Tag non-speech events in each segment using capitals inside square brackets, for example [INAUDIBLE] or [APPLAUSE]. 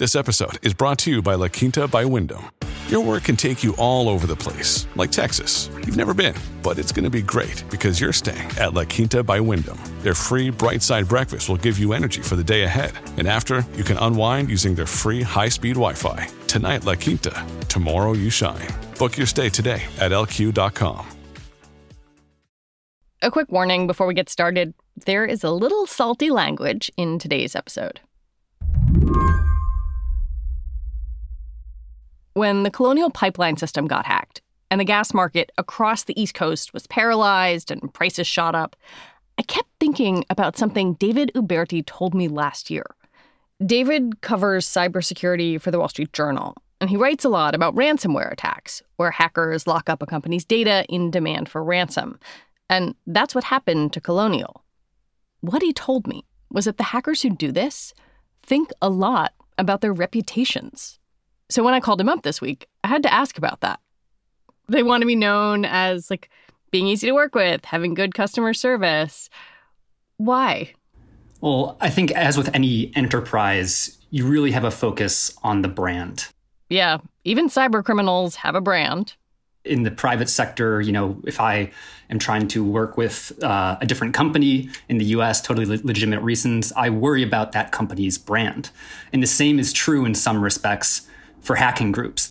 This episode is brought to you by La Quinta by Wyndham. Your work can take you all over the place, like Texas. You've never been, but it's going to be great because you're staying at La Quinta by Wyndham. Their free bright side breakfast will give you energy for the day ahead. And after, you can unwind using their free high speed Wi Fi. Tonight, La Quinta. Tomorrow, you shine. Book your stay today at lq.com. A quick warning before we get started there is a little salty language in today's episode. When the Colonial Pipeline system got hacked and the gas market across the East Coast was paralyzed and prices shot up, I kept thinking about something David Uberti told me last year. David covers cybersecurity for the Wall Street Journal, and he writes a lot about ransomware attacks, where hackers lock up a company's data in demand for ransom. And that's what happened to Colonial. What he told me was that the hackers who do this think a lot about their reputations. So when I called him up this week, I had to ask about that. They want to be known as like being easy to work with, having good customer service. Why? Well, I think as with any enterprise, you really have a focus on the brand. Yeah, even cyber criminals have a brand. In the private sector, you know, if I am trying to work with uh, a different company in the US, totally le- legitimate reasons, I worry about that company's brand. And the same is true in some respects for hacking groups.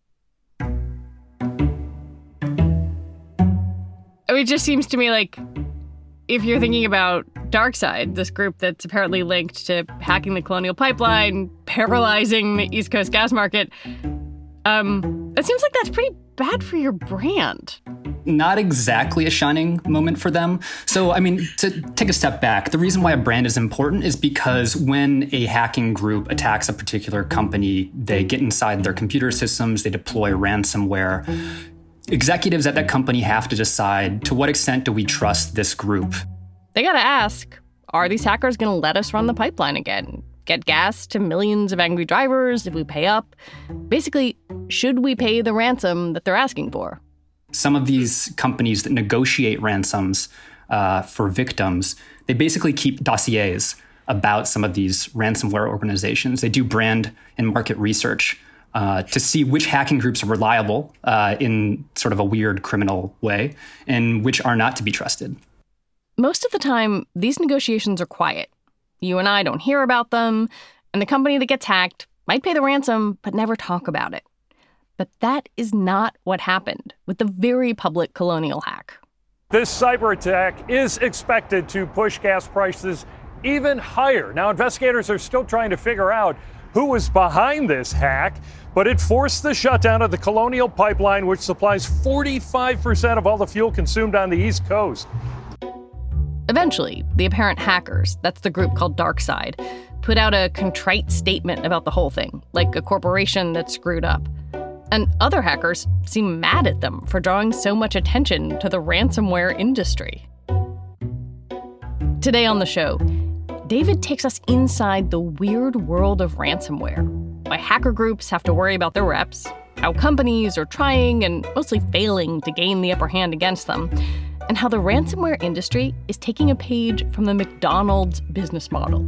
It just seems to me like if you're thinking about DarkSide, this group that's apparently linked to hacking the Colonial Pipeline, paralyzing the East Coast gas market, um, it seems like that's pretty bad for your brand not exactly a shining moment for them. So, I mean, to take a step back, the reason why a brand is important is because when a hacking group attacks a particular company, they get inside their computer systems, they deploy ransomware. Executives at that company have to decide to what extent do we trust this group? They got to ask are these hackers going to let us run the pipeline again? Get gas to millions of angry drivers if we pay up? Basically, should we pay the ransom that they're asking for? Some of these companies that negotiate ransoms uh, for victims, they basically keep dossiers about some of these ransomware organizations. They do brand and market research uh, to see which hacking groups are reliable uh, in sort of a weird criminal way and which are not to be trusted. Most of the time, these negotiations are quiet. You and I don't hear about them, and the company that gets hacked might pay the ransom but never talk about it. But that is not what happened with the very public colonial hack. This cyber attack is expected to push gas prices even higher. Now, investigators are still trying to figure out who was behind this hack, but it forced the shutdown of the Colonial Pipeline, which supplies 45% of all the fuel consumed on the East Coast. Eventually, the apparent hackers, that's the group called DarkSide, put out a contrite statement about the whole thing, like a corporation that screwed up. And other hackers seem mad at them for drawing so much attention to the ransomware industry. Today on the show, David takes us inside the weird world of ransomware. Why hacker groups have to worry about their reps, how companies are trying and mostly failing to gain the upper hand against them, and how the ransomware industry is taking a page from the McDonald's business model.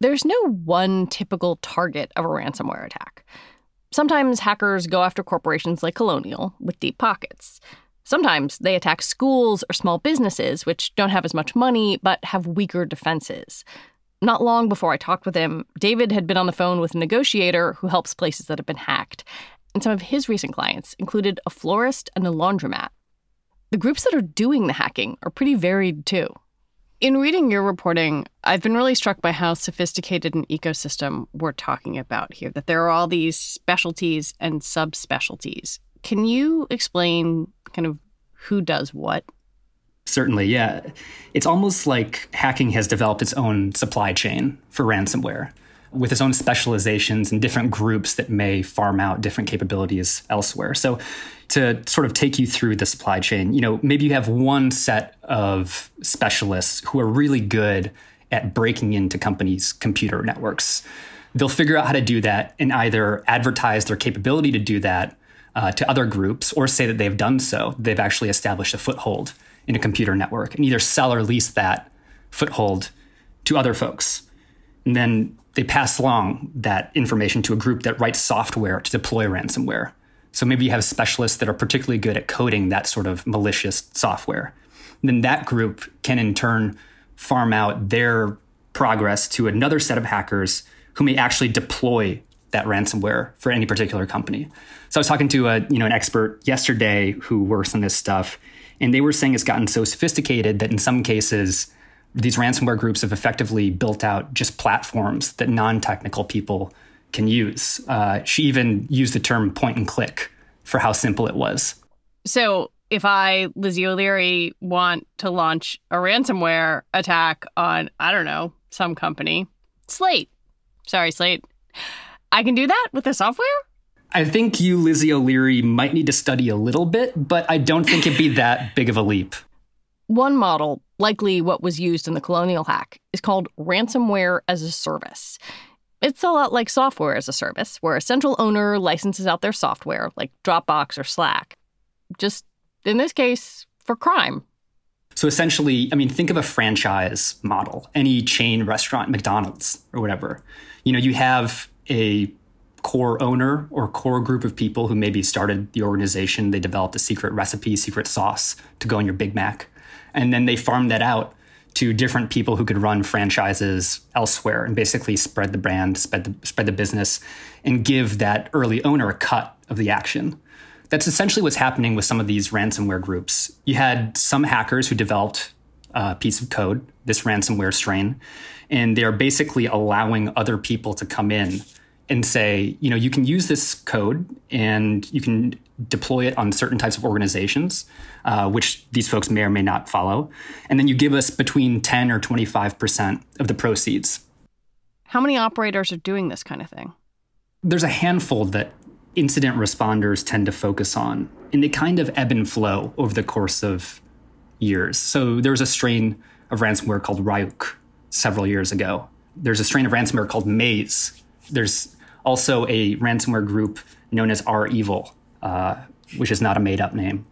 There's no one typical target of a ransomware attack. Sometimes hackers go after corporations like Colonial with deep pockets. Sometimes they attack schools or small businesses which don't have as much money but have weaker defenses. Not long before I talked with him, David had been on the phone with a negotiator who helps places that have been hacked. And some of his recent clients included a florist and a laundromat. The groups that are doing the hacking are pretty varied too. In reading your reporting, I've been really struck by how sophisticated an ecosystem we're talking about here, that there are all these specialties and subspecialties. Can you explain kind of who does what? Certainly, yeah. It's almost like hacking has developed its own supply chain for ransomware with its own specializations and different groups that may farm out different capabilities elsewhere. So, to sort of take you through the supply chain, you know, maybe you have one set of specialists who are really good at breaking into companies' computer networks. They'll figure out how to do that and either advertise their capability to do that uh, to other groups or say that they've done so. They've actually established a foothold in a computer network and either sell or lease that foothold to other folks. And then they pass along that information to a group that writes software to deploy ransomware. So maybe you have specialists that are particularly good at coding that sort of malicious software. And then that group can in turn farm out their progress to another set of hackers who may actually deploy that ransomware for any particular company. So I was talking to a, you know, an expert yesterday who works on this stuff, and they were saying it's gotten so sophisticated that in some cases, these ransomware groups have effectively built out just platforms that non technical people can use. Uh, she even used the term point and click for how simple it was. So, if I, Lizzie O'Leary, want to launch a ransomware attack on, I don't know, some company, Slate, sorry, Slate, I can do that with the software? I think you, Lizzie O'Leary, might need to study a little bit, but I don't think it'd be that big of a leap. One model, likely what was used in the colonial hack, is called ransomware as a service. It's a lot like software as a service, where a central owner licenses out their software, like Dropbox or Slack. Just in this case, for crime. So essentially, I mean, think of a franchise model, any chain restaurant, McDonald's or whatever. You know, you have a core owner or core group of people who maybe started the organization. They developed a secret recipe, secret sauce to go in your Big Mac. And then they farmed that out to different people who could run franchises elsewhere and basically spread the brand, spread the, spread the business, and give that early owner a cut of the action. That's essentially what's happening with some of these ransomware groups. You had some hackers who developed a piece of code, this ransomware strain, and they're basically allowing other people to come in and say, you know, you can use this code and you can deploy it on certain types of organizations, uh, which these folks may or may not follow. And then you give us between 10 or 25% of the proceeds. How many operators are doing this kind of thing? There's a handful that incident responders tend to focus on, and they kind of ebb and flow over the course of years. So there was a strain of ransomware called Ryuk several years ago. There's a strain of ransomware called Maze. There's also a ransomware group known as REvil, uh, which is not a made up name.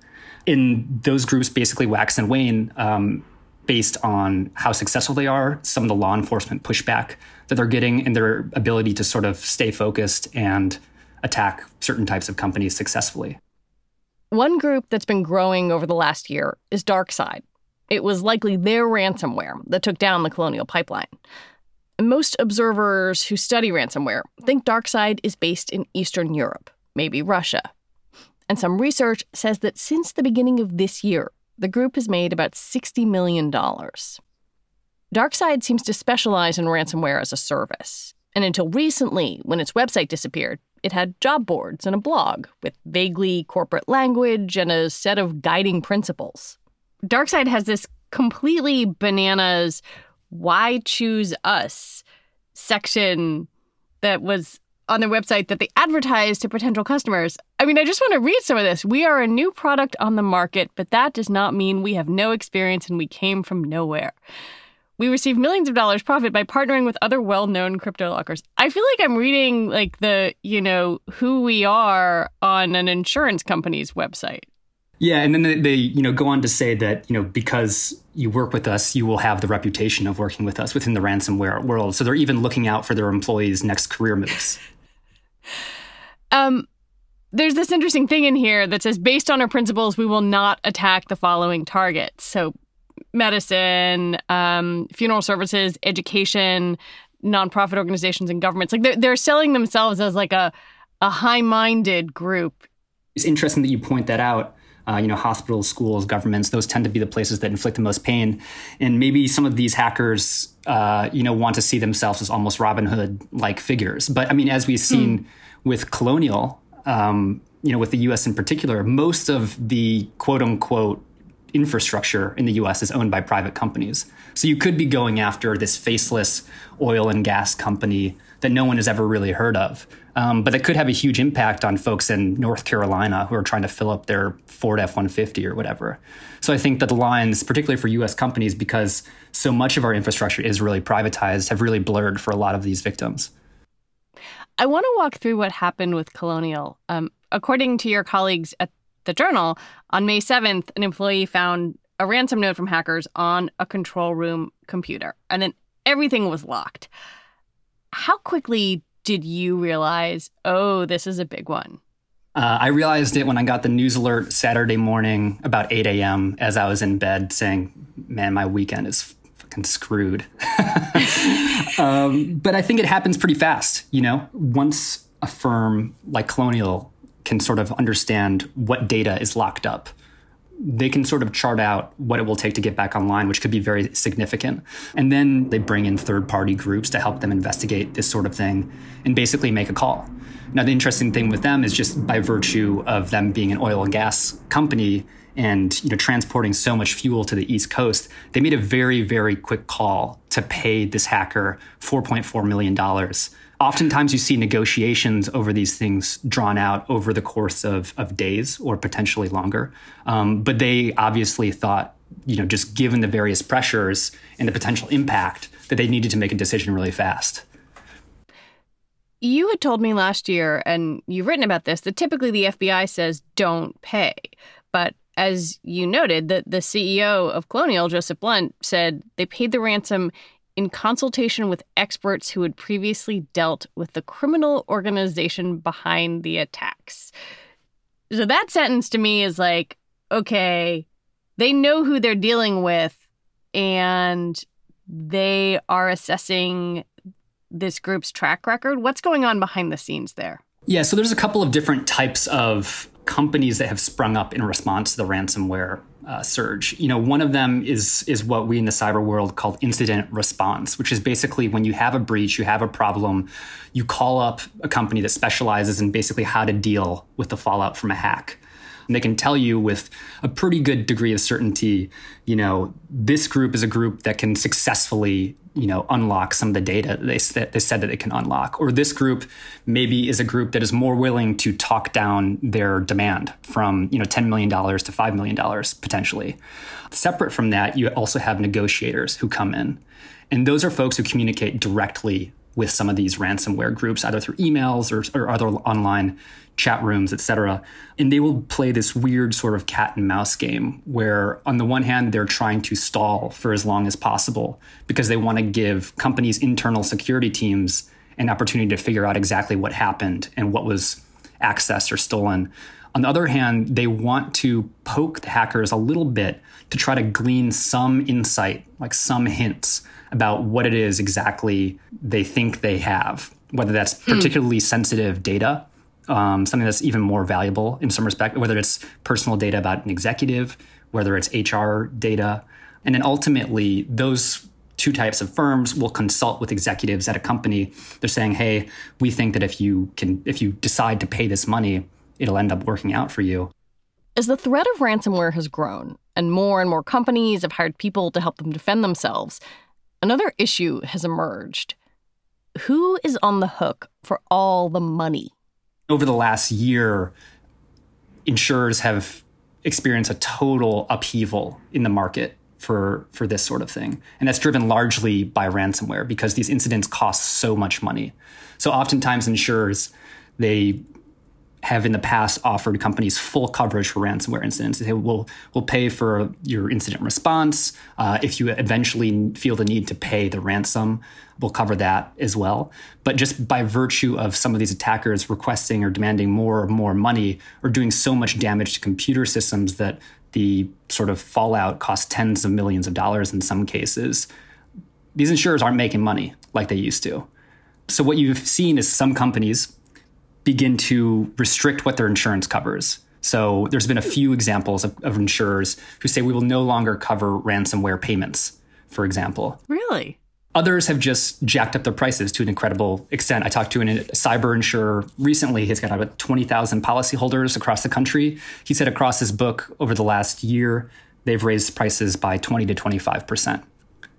In those groups, basically wax and wane um, based on how successful they are, some of the law enforcement pushback that they're getting, and their ability to sort of stay focused and attack certain types of companies successfully. One group that's been growing over the last year is DarkSide. It was likely their ransomware that took down the Colonial Pipeline. Most observers who study ransomware think DarkSide is based in Eastern Europe, maybe Russia. And some research says that since the beginning of this year, the group has made about $60 million. DarkSide seems to specialize in ransomware as a service. And until recently, when its website disappeared, it had job boards and a blog with vaguely corporate language and a set of guiding principles. DarkSide has this completely bananas why choose us section that was on their website that they advertised to potential customers. I mean, I just want to read some of this. We are a new product on the market, but that does not mean we have no experience and we came from nowhere. We receive millions of dollars profit by partnering with other well-known crypto lockers. I feel like I'm reading like the, you know, who we are on an insurance company's website. Yeah, and then they, they, you know go on to say that you know because you work with us, you will have the reputation of working with us within the ransomware world. So they're even looking out for their employees' next career moves. [LAUGHS] um, there's this interesting thing in here that says, based on our principles, we will not attack the following targets. So medicine, um, funeral services, education, nonprofit organizations, and governments. Like they're, they're selling themselves as like a a high-minded group. It's interesting that you point that out. Uh, you know, hospitals, schools, governments, those tend to be the places that inflict the most pain. And maybe some of these hackers, uh, you know, want to see themselves as almost Robin Hood like figures. But I mean, as we've seen hmm. with Colonial, um, you know, with the US in particular, most of the quote unquote infrastructure in the US is owned by private companies. So you could be going after this faceless oil and gas company that no one has ever really heard of. Um, but that could have a huge impact on folks in North Carolina who are trying to fill up their Ford F 150 or whatever. So I think that the lines, particularly for US companies, because so much of our infrastructure is really privatized, have really blurred for a lot of these victims. I want to walk through what happened with Colonial. Um, according to your colleagues at the Journal, on May 7th, an employee found a ransom note from hackers on a control room computer, and then everything was locked. How quickly did you realize, oh, this is a big one? Uh, I realized it when I got the news alert Saturday morning about 8 a.m. as I was in bed saying, man, my weekend is fucking screwed. [LAUGHS] um, but I think it happens pretty fast. You know, once a firm like Colonial can sort of understand what data is locked up. They can sort of chart out what it will take to get back online, which could be very significant. And then they bring in third party groups to help them investigate this sort of thing and basically make a call. Now, the interesting thing with them is just by virtue of them being an oil and gas company and you know transporting so much fuel to the east coast they made a very very quick call to pay this hacker 4.4 million dollars oftentimes you see negotiations over these things drawn out over the course of, of days or potentially longer. Um, but they obviously thought, you know, just given the various pressures and the potential impact, that they needed to make a decision really fast. You had told me last year, and you've written about this, that typically the FBI says don't pay. But as you noted, that the CEO of Colonial, Joseph Blount, said they paid the ransom in consultation with experts who had previously dealt with the criminal organization behind the attacks. So that sentence to me is like, okay, they know who they're dealing with and they are assessing this group's track record. What's going on behind the scenes there? Yeah, so there's a couple of different types of companies that have sprung up in response to the ransomware uh, surge. You know, one of them is is what we in the cyber world call incident response, which is basically when you have a breach, you have a problem, you call up a company that specializes in basically how to deal with the fallout from a hack. And they can tell you with a pretty good degree of certainty, you know, this group is a group that can successfully you know unlock some of the data they, they said that they can unlock. Or this group maybe is a group that is more willing to talk down their demand from you know $10 million to $5 million potentially. Separate from that you also have negotiators who come in. And those are folks who communicate directly with some of these ransomware groups either through emails or, or other online chat rooms, etc. And they will play this weird sort of cat and mouse game where, on the one hand, they're trying to stall for as long as possible because they want to give companies' internal security teams an opportunity to figure out exactly what happened and what was accessed or stolen. On the other hand, they want to poke the hackers a little bit to try to glean some insight, like some hints about what it is exactly they think they have, whether that's hmm. particularly sensitive data um, something that's even more valuable in some respect, whether it's personal data about an executive, whether it's HR data. And then ultimately, those two types of firms will consult with executives at a company. They're saying, hey, we think that if you can, if you decide to pay this money, it'll end up working out for you. As the threat of ransomware has grown and more and more companies have hired people to help them defend themselves, another issue has emerged. Who is on the hook for all the money? over the last year, insurers have experienced a total upheaval in the market for for this sort of thing and that's driven largely by ransomware because these incidents cost so much money so oftentimes insurers they have in the past offered companies full coverage for ransomware incidents. They say, we'll, we'll pay for your incident response. Uh, if you eventually feel the need to pay the ransom, we'll cover that as well. But just by virtue of some of these attackers requesting or demanding more and more money or doing so much damage to computer systems that the sort of fallout costs tens of millions of dollars in some cases. These insurers aren't making money like they used to. So, what you've seen is some companies begin to restrict what their insurance covers. So, there's been a few examples of, of insurers who say we will no longer cover ransomware payments, for example. Really? Others have just jacked up their prices to an incredible extent. I talked to a cyber insurer recently. He's got about 20,000 policyholders across the country. He said across his book over the last year, they've raised prices by 20 to 25%.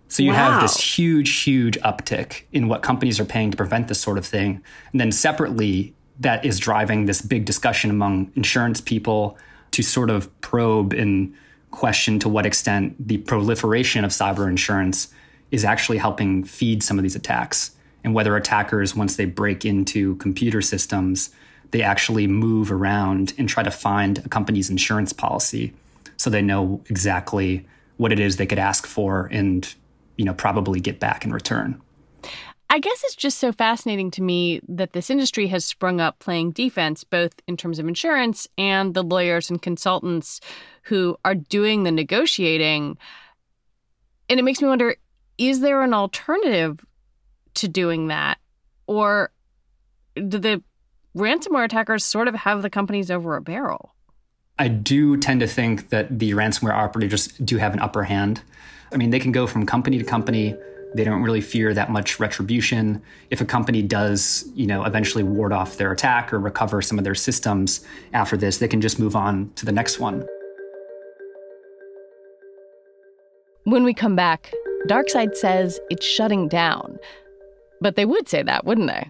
So you wow. have this huge, huge uptick in what companies are paying to prevent this sort of thing. And then separately, that is driving this big discussion among insurance people to sort of probe and question to what extent the proliferation of cyber insurance is actually helping feed some of these attacks. And whether attackers, once they break into computer systems, they actually move around and try to find a company's insurance policy so they know exactly what it is they could ask for and you know probably get back in return. I guess it's just so fascinating to me that this industry has sprung up playing defense, both in terms of insurance and the lawyers and consultants who are doing the negotiating. And it makes me wonder is there an alternative to doing that? Or do the ransomware attackers sort of have the companies over a barrel? I do tend to think that the ransomware operators do have an upper hand. I mean, they can go from company to company. They don't really fear that much retribution. If a company does, you know, eventually ward off their attack or recover some of their systems after this, they can just move on to the next one. When we come back, DarkSide says it's shutting down. But they would say that, wouldn't they?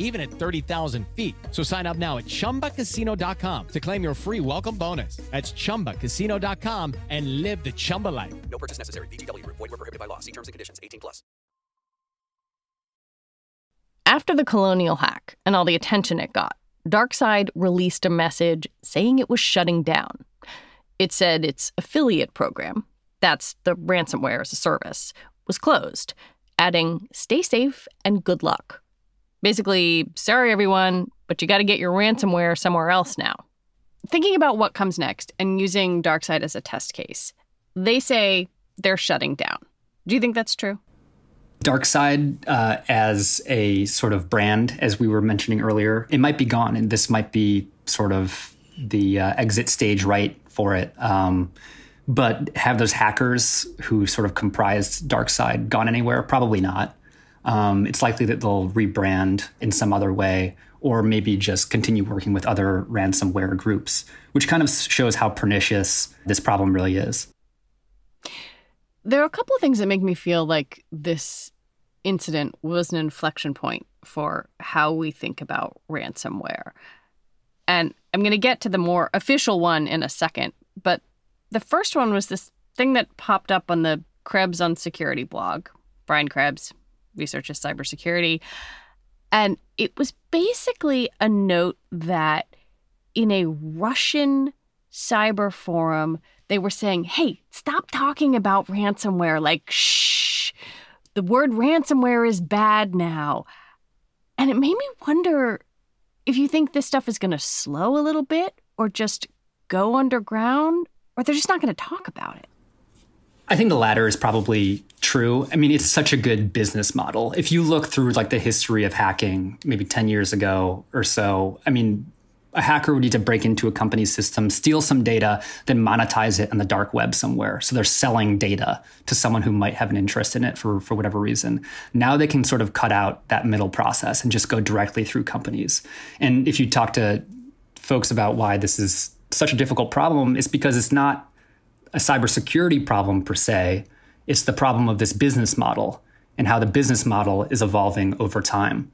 even at 30,000 feet. So sign up now at chumbacasino.com to claim your free welcome bonus. That's chumbacasino.com and live the Chumba life. No purchase necessary. VGW, void, were prohibited by law. See terms and conditions 18 plus. After the colonial hack and all the attention it got, DarkSide released a message saying it was shutting down. It said its affiliate program, that's the ransomware as a service, was closed, adding stay safe and good luck. Basically, sorry everyone, but you got to get your ransomware somewhere else now. Thinking about what comes next and using DarkSide as a test case, they say they're shutting down. Do you think that's true? DarkSide uh, as a sort of brand, as we were mentioning earlier, it might be gone, and this might be sort of the uh, exit stage right for it. Um, but have those hackers who sort of comprised DarkSide gone anywhere? Probably not. Um, it's likely that they'll rebrand in some other way or maybe just continue working with other ransomware groups, which kind of shows how pernicious this problem really is. There are a couple of things that make me feel like this incident was an inflection point for how we think about ransomware. And I'm going to get to the more official one in a second. But the first one was this thing that popped up on the Krebs on Security blog. Brian Krebs researches cybersecurity. And it was basically a note that in a Russian cyber forum, they were saying, hey, stop talking about ransomware. Like, shh, the word ransomware is bad now. And it made me wonder if you think this stuff is going to slow a little bit or just go underground, or they're just not going to talk about it. I think the latter is probably true. I mean, it's such a good business model. If you look through like the history of hacking, maybe 10 years ago or so, I mean, a hacker would need to break into a company's system, steal some data, then monetize it on the dark web somewhere. So they're selling data to someone who might have an interest in it for, for whatever reason. Now they can sort of cut out that middle process and just go directly through companies. And if you talk to folks about why this is such a difficult problem, it's because it's not a cybersecurity problem per se. It's the problem of this business model and how the business model is evolving over time.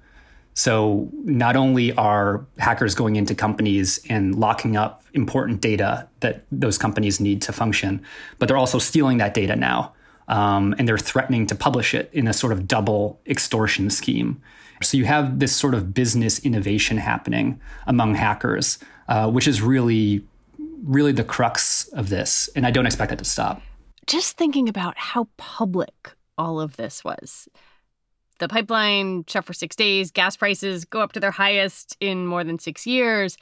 So not only are hackers going into companies and locking up important data that those companies need to function, but they're also stealing that data now. Um, and they're threatening to publish it in a sort of double extortion scheme. So you have this sort of business innovation happening among hackers, uh, which is really, really the crux of this. And I don't expect that to stop. Just thinking about how public all of this was the pipeline shut for six days, gas prices go up to their highest in more than six years.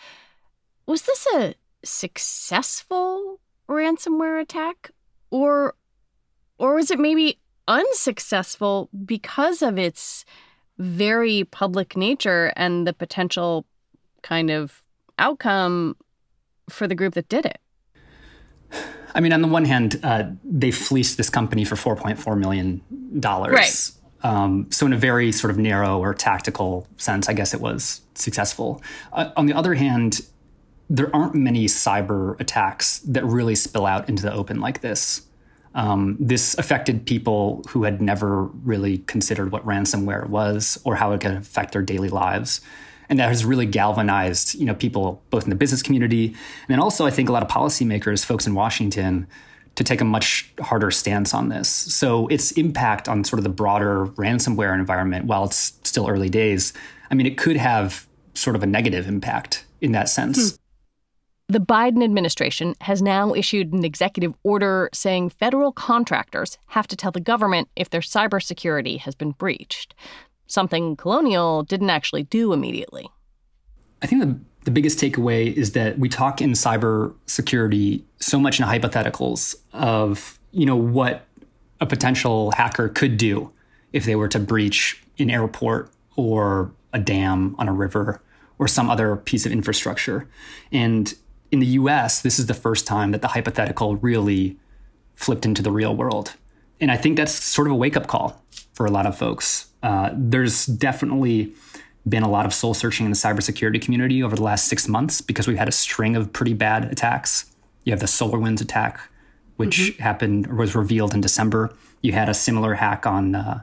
Was this a successful ransomware attack? Or or was it maybe unsuccessful because of its very public nature and the potential kind of outcome for the group that did it? I mean, on the one hand, uh, they fleeced this company for $4.4 million. Right. Um, so, in a very sort of narrow or tactical sense, I guess it was successful. Uh, on the other hand, there aren't many cyber attacks that really spill out into the open like this. Um, this affected people who had never really considered what ransomware was or how it could affect their daily lives. And that has really galvanized, you know, people both in the business community and then also I think a lot of policymakers, folks in Washington, to take a much harder stance on this. So its impact on sort of the broader ransomware environment, while it's still early days, I mean, it could have sort of a negative impact in that sense. Hmm. The Biden administration has now issued an executive order saying federal contractors have to tell the government if their cybersecurity has been breached, something Colonial didn't actually do immediately. I think the the biggest takeaway is that we talk in cybersecurity so much in hypotheticals of you know what a potential hacker could do if they were to breach an airport or a dam on a river or some other piece of infrastructure. And in the US, this is the first time that the hypothetical really flipped into the real world. And I think that's sort of a wake up call for a lot of folks. Uh, there's definitely been a lot of soul searching in the cybersecurity community over the last six months because we've had a string of pretty bad attacks. You have the SolarWinds attack, which mm-hmm. happened or was revealed in December. You had a similar hack on uh,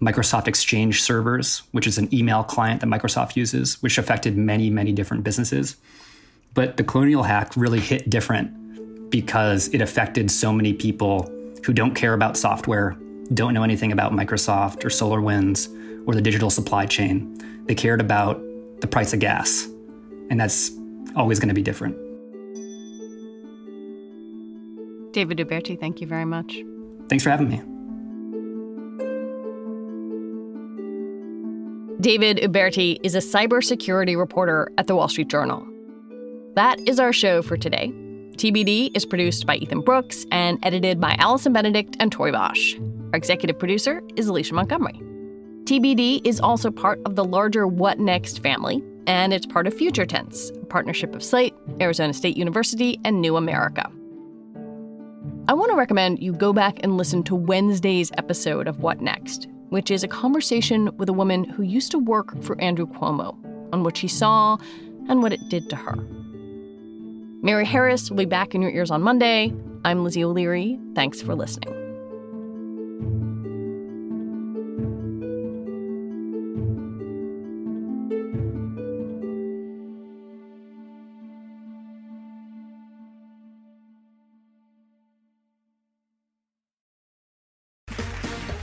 Microsoft Exchange servers, which is an email client that Microsoft uses, which affected many, many different businesses. But the Colonial hack really hit different because it affected so many people who don't care about software, don't know anything about Microsoft or SolarWinds or the digital supply chain they cared about the price of gas. And that's always going to be different. David Uberti, thank you very much. Thanks for having me. David Uberti is a cybersecurity reporter at the Wall Street Journal. That is our show for today. TBD is produced by Ethan Brooks and edited by Allison Benedikt and Tori Bosch. Our executive producer is Alicia Montgomery. TBD is also part of the larger What Next family, and it's part of Future Tense, a partnership of Slate, Arizona State University, and New America. I want to recommend you go back and listen to Wednesday's episode of What Next, which is a conversation with a woman who used to work for Andrew Cuomo on what she saw and what it did to her. Mary Harris will be back in your ears on Monday. I'm Lizzie O'Leary. Thanks for listening.